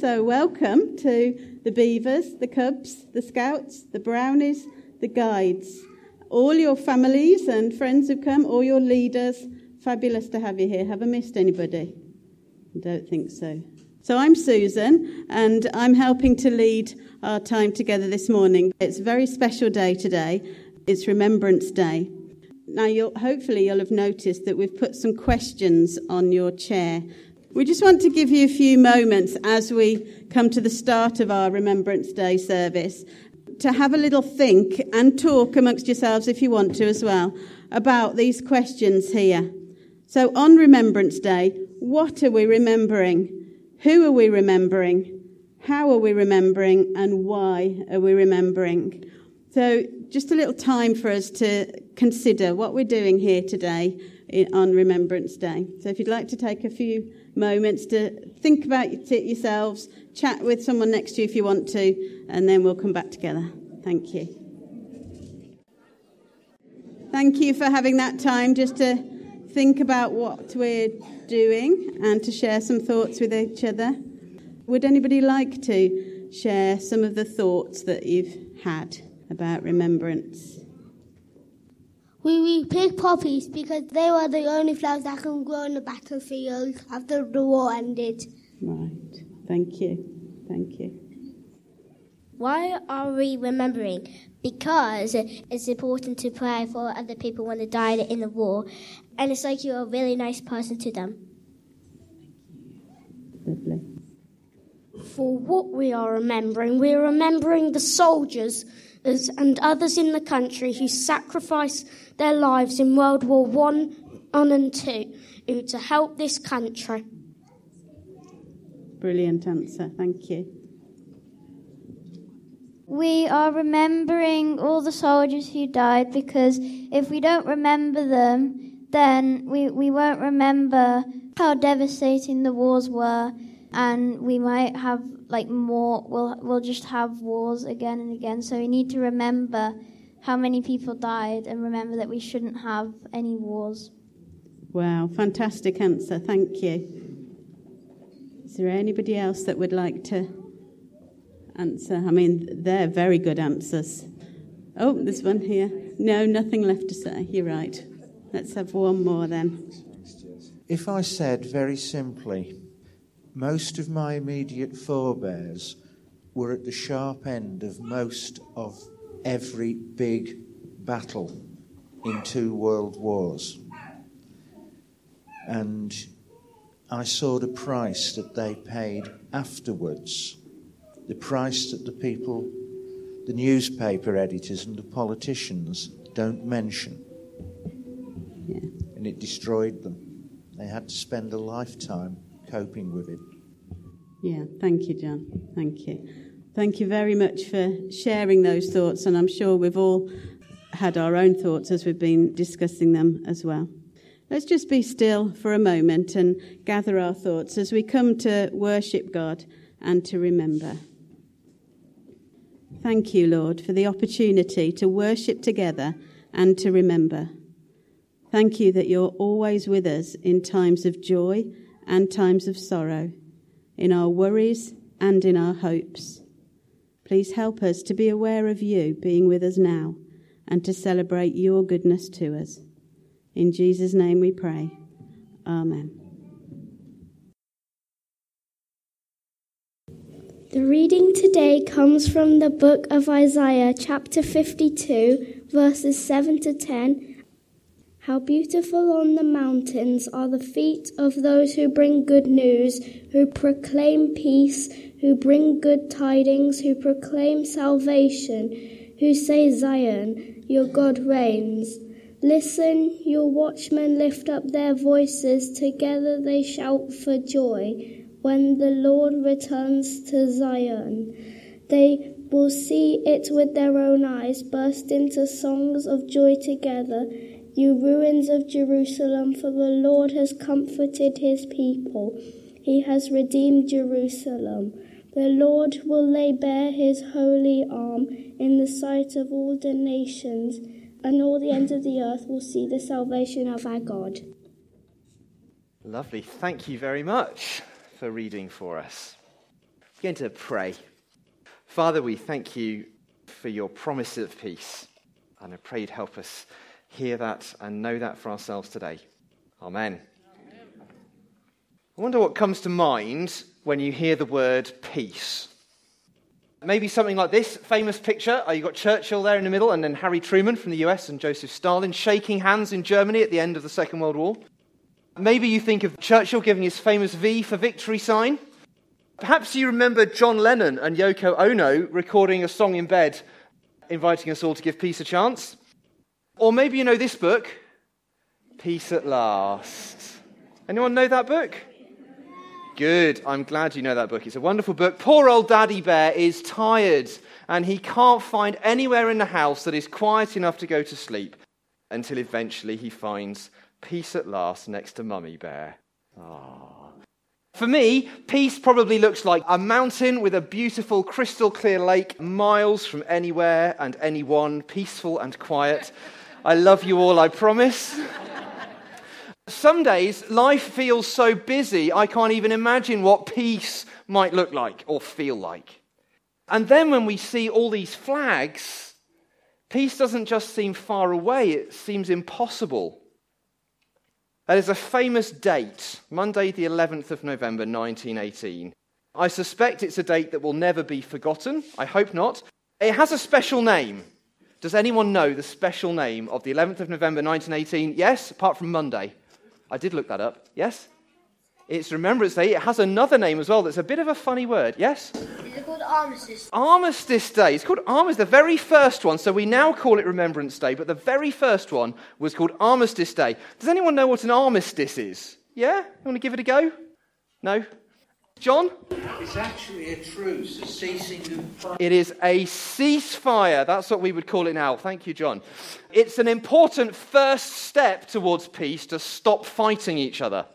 So, welcome to the Beavers, the Cubs, the Scouts, the Brownies, the Guides. All your families and friends have come, all your leaders. Fabulous to have you here. Have I missed anybody? I don't think so. So, I'm Susan, and I'm helping to lead our time together this morning. It's a very special day today. It's Remembrance Day. Now, you'll, hopefully, you'll have noticed that we've put some questions on your chair. We just want to give you a few moments as we come to the start of our Remembrance Day service to have a little think and talk amongst yourselves if you want to as well about these questions here. So, on Remembrance Day, what are we remembering? Who are we remembering? How are we remembering? And why are we remembering? So, just a little time for us to consider what we're doing here today eh, on Remembrance Day. So, if you'd like to take a few moments to think about it yourselves, chat with someone next to you if you want to, and then we'll come back together. Thank you. Thank you for having that time just to think about what we're doing and to share some thoughts with each other. Would anybody like to share some of the thoughts that you've had? about remembrance. We, we picked poppies because they were the only flowers that can grow in the battlefield after the war ended. Right. Thank you. Thank you. Why are we remembering? Because it's important to pray for other people when they died in the war, and it's like you're a really nice person to them. Lovely. For what we are remembering, we're remembering the soldiers and others in the country who sacrificed their lives in World War One, One and Two to help this country. Brilliant answer, thank you. We are remembering all the soldiers who died because if we don't remember them, then we, we won't remember how devastating the wars were, and we might have like more we'll we'll just have wars again and again. So we need to remember how many people died and remember that we shouldn't have any wars. Wow fantastic answer thank you. Is there anybody else that would like to answer? I mean they're very good answers. Oh there's one here. No nothing left to say you're right. Let's have one more then. If i said very simply most of my immediate forebears were at the sharp end of most of every big battle in two world wars. And I saw the price that they paid afterwards, the price that the people, the newspaper editors, and the politicians don't mention. Yeah. And it destroyed them. They had to spend a lifetime coping with it. Yeah, thank you, John. Thank you. Thank you very much for sharing those thoughts, and I'm sure we've all had our own thoughts as we've been discussing them as well. Let's just be still for a moment and gather our thoughts as we come to worship God and to remember. Thank you, Lord, for the opportunity to worship together and to remember. Thank you that you're always with us in times of joy and times of sorrow, in our worries and in our hopes. Please help us to be aware of you being with us now and to celebrate your goodness to us. In Jesus' name we pray. Amen. The reading today comes from the book of Isaiah, chapter 52, verses 7 to 10 how beautiful on the mountains are the feet of those who bring good news, who proclaim peace, who bring good tidings, who proclaim salvation, who say, Zion, your God reigns. Listen, your watchmen lift up their voices, together they shout for joy when the Lord returns to Zion. They will see it with their own eyes, burst into songs of joy together you ruins of Jerusalem, for the Lord has comforted his people. He has redeemed Jerusalem. The Lord will lay bare his holy arm in the sight of all the nations, and all the ends of the earth will see the salvation of our God. Lovely. Thank you very much for reading for us. going to pray. Father, we thank you for your promise of peace. And I pray you'd help us hear that and know that for ourselves today. Amen. I wonder what comes to mind when you hear the word peace. Maybe something like this famous picture. Oh, you've got Churchill there in the middle, and then Harry Truman from the US and Joseph Stalin shaking hands in Germany at the end of the Second World War. Maybe you think of Churchill giving his famous V for victory sign. Perhaps you remember John Lennon and Yoko Ono recording a song in bed, inviting us all to give peace a chance. Or maybe you know this book, Peace at Last. Anyone know that book? Good. I'm glad you know that book. It's a wonderful book. Poor old Daddy Bear is tired and he can't find anywhere in the house that is quiet enough to go to sleep until eventually he finds peace at last next to Mummy Bear. Aww. For me, peace probably looks like a mountain with a beautiful crystal clear lake miles from anywhere and anyone, peaceful and quiet. I love you all, I promise. Some days life feels so busy, I can't even imagine what peace might look like or feel like. And then when we see all these flags, peace doesn't just seem far away, it seems impossible. There is a famous date, Monday, the 11th of November, 1918. I suspect it's a date that will never be forgotten. I hope not. It has a special name. Does anyone know the special name of the 11th of November 1918? Yes, apart from Monday. I did look that up. Yes? It's Remembrance Day. It has another name as well that's a bit of a funny word. Yes? It's called Armistice? Armistice Day. It's called Armistice, the very first one. So we now call it Remembrance Day, but the very first one was called Armistice Day. Does anyone know what an armistice is? Yeah? You want to give it a go? No? John? It's actually a truce, a ceasing of fire. It is a ceasefire. That's what we would call it now. Thank you, John. It's an important first step towards peace to stop fighting each other.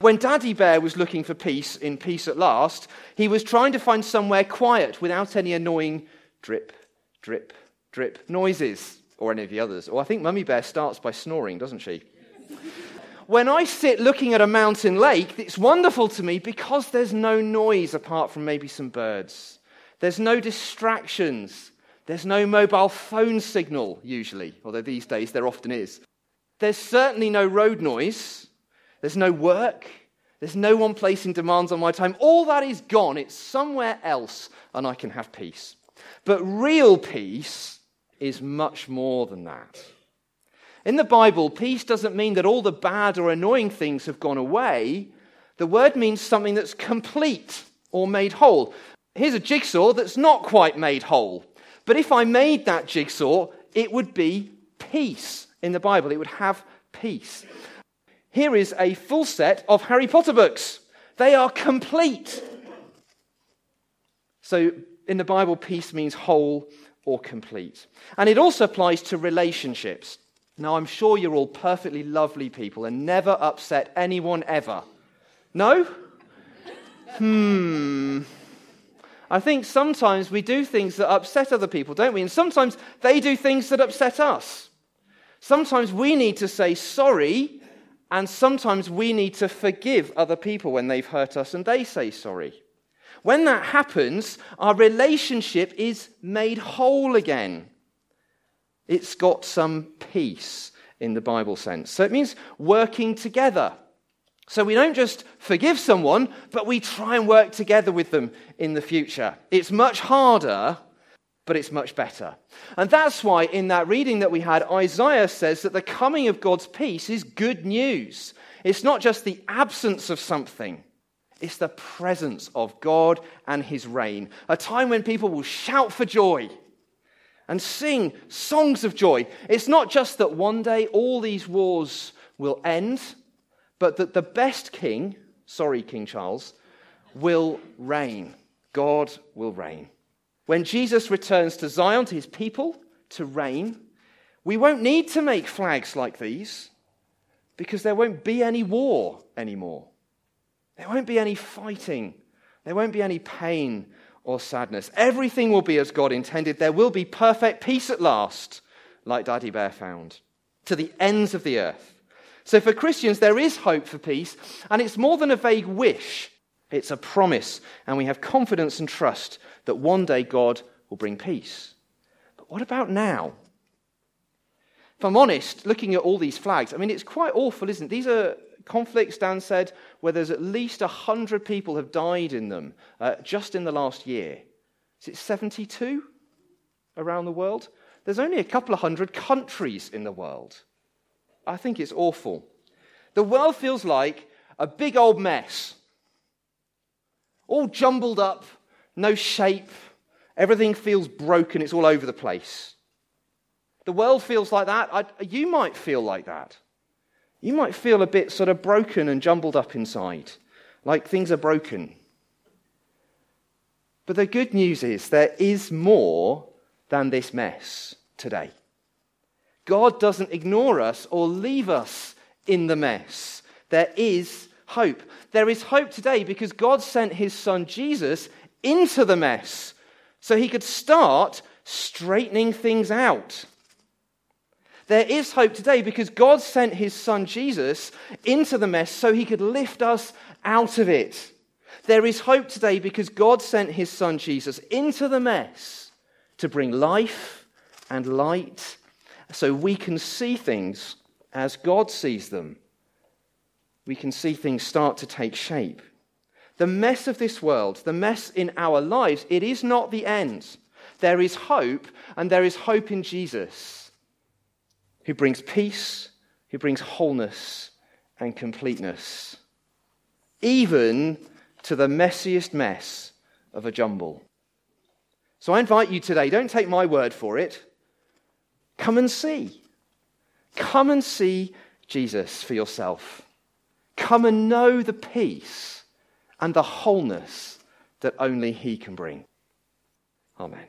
When Daddy Bear was looking for peace in Peace at Last, he was trying to find somewhere quiet without any annoying drip, drip, drip noises or any of the others. Or I think Mummy Bear starts by snoring, doesn't she? When I sit looking at a mountain lake, it's wonderful to me because there's no noise apart from maybe some birds. There's no distractions. There's no mobile phone signal, usually, although these days there often is. There's certainly no road noise. There's no work. There's no one placing demands on my time. All that is gone. It's somewhere else, and I can have peace. But real peace is much more than that. In the Bible, peace doesn't mean that all the bad or annoying things have gone away. The word means something that's complete or made whole. Here's a jigsaw that's not quite made whole. But if I made that jigsaw, it would be peace in the Bible. It would have peace. Here is a full set of Harry Potter books. They are complete. So in the Bible, peace means whole or complete. And it also applies to relationships. Now, I'm sure you're all perfectly lovely people and never upset anyone ever. No? Hmm. I think sometimes we do things that upset other people, don't we? And sometimes they do things that upset us. Sometimes we need to say sorry and sometimes we need to forgive other people when they've hurt us and they say sorry. When that happens, our relationship is made whole again. It's got some peace in the Bible sense. So it means working together. So we don't just forgive someone, but we try and work together with them in the future. It's much harder but it's much better. And that's why, in that reading that we had, Isaiah says that the coming of God's peace is good news. It's not just the absence of something, it's the presence of God and his reign. A time when people will shout for joy and sing songs of joy. It's not just that one day all these wars will end, but that the best king, sorry, King Charles, will reign. God will reign. When Jesus returns to Zion, to his people, to reign, we won't need to make flags like these because there won't be any war anymore. There won't be any fighting. There won't be any pain or sadness. Everything will be as God intended. There will be perfect peace at last, like Daddy Bear found, to the ends of the earth. So for Christians, there is hope for peace, and it's more than a vague wish. It's a promise, and we have confidence and trust that one day God will bring peace. But what about now? If I'm honest, looking at all these flags, I mean, it's quite awful, isn't it? These are conflicts, Dan said, where there's at least 100 people have died in them uh, just in the last year. Is it 72 around the world? There's only a couple of hundred countries in the world. I think it's awful. The world feels like a big old mess, all jumbled up, no shape. Everything feels broken, it's all over the place. The world feels like that. I, you might feel like that. You might feel a bit sort of broken and jumbled up inside, like things are broken. But the good news is there is more than this mess today. God doesn't ignore us or leave us in the mess. There is hope. There is hope today because God sent his son Jesus into the mess so he could start straightening things out. There is hope today because God sent his son Jesus into the mess so he could lift us out of it. There is hope today because God sent his son Jesus into the mess to bring life and light so we can see things as God sees them. We can see things start to take shape. The mess of this world, the mess in our lives, it is not the end. There is hope, and there is hope in Jesus who brings peace, who brings wholeness and completeness, even to the messiest mess of a jumble. So I invite you today, don't take my word for it. Come and see. Come and see Jesus for yourself. Come and know the peace and the wholeness that only He can bring. Amen.